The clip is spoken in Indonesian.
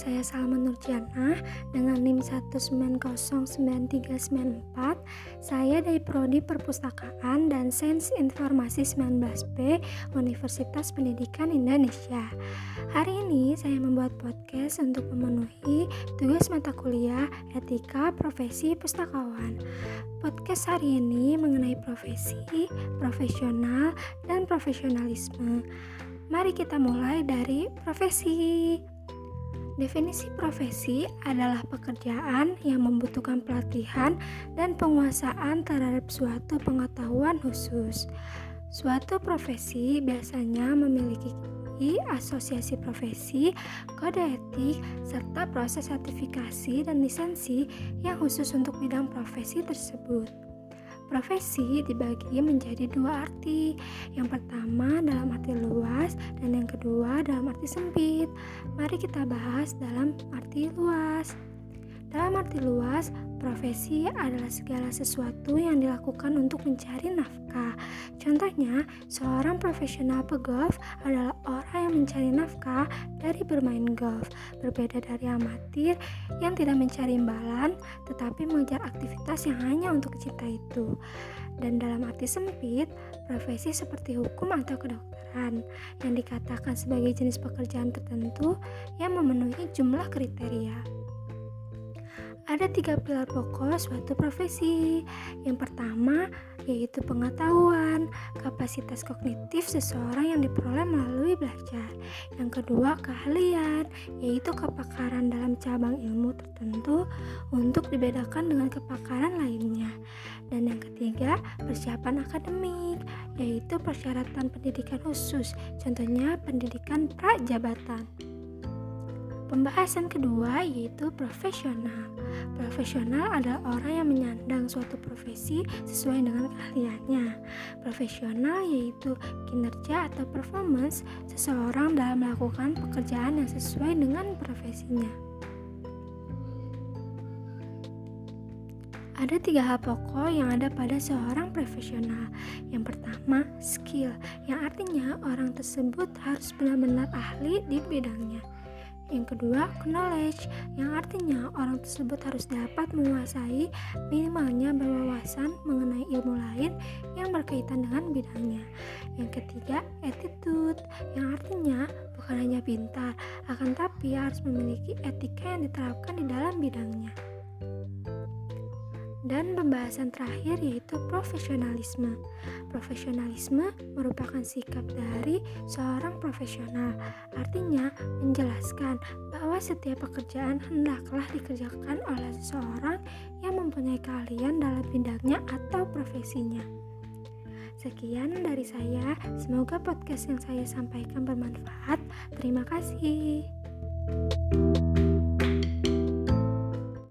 saya Salma Nurjana dengan NIM 1909394. Saya dari Prodi Perpustakaan dan Sains Informasi 19B Universitas Pendidikan Indonesia. Hari ini saya membuat podcast untuk memenuhi tugas mata kuliah Etika Profesi Pustakawan. Podcast hari ini mengenai profesi, profesional, dan profesionalisme. Mari kita mulai dari profesi. Definisi profesi adalah pekerjaan yang membutuhkan pelatihan dan penguasaan terhadap suatu pengetahuan khusus. Suatu profesi biasanya memiliki asosiasi profesi, kode etik, serta proses sertifikasi dan lisensi yang khusus untuk bidang profesi tersebut. Profesi dibagi menjadi dua arti. Yang pertama dalam arti luas dan yang kedua dalam arti sempit. Mari kita bahas dalam arti luas. Dalam arti luas, profesi adalah segala sesuatu yang dilakukan untuk mencari nafkah. Contohnya, seorang profesional pegolf adalah orang yang mencari nafkah dari bermain golf, berbeda dari amatir yang tidak mencari imbalan tetapi mengejar aktivitas yang hanya untuk cinta itu. Dan dalam arti sempit, profesi seperti hukum atau kedokteran yang dikatakan sebagai jenis pekerjaan tertentu yang memenuhi jumlah kriteria. Ada tiga pilar pokok suatu profesi. Yang pertama yaitu pengetahuan, kapasitas kognitif seseorang yang diperoleh melalui belajar. Yang kedua keahlian, yaitu kepakaran dalam cabang ilmu tertentu untuk dibedakan dengan kepakaran lainnya. Dan yang ketiga, persiapan akademik, yaitu persyaratan pendidikan khusus, contohnya pendidikan prajabatan. Pembahasan kedua yaitu profesional. Profesional adalah orang yang menyandang suatu profesi sesuai dengan keahliannya. Profesional yaitu kinerja atau performance seseorang dalam melakukan pekerjaan yang sesuai dengan profesinya. Ada tiga hal pokok yang ada pada seorang profesional. Yang pertama, skill, yang artinya orang tersebut harus benar-benar ahli di bidangnya. Yang kedua, knowledge, yang artinya orang tersebut harus dapat menguasai minimalnya berwawasan mengenai ilmu lain yang berkaitan dengan bidangnya. Yang ketiga, attitude, yang artinya bukan hanya pintar, akan tapi harus memiliki etika yang diterapkan di dalam bidangnya. Dan pembahasan terakhir yaitu profesionalisme. Profesionalisme merupakan sikap dari seorang profesional. Artinya menjelaskan bahwa setiap pekerjaan hendaklah dikerjakan oleh seseorang yang mempunyai keahlian dalam bidangnya atau profesinya. Sekian dari saya, semoga podcast yang saya sampaikan bermanfaat. Terima kasih.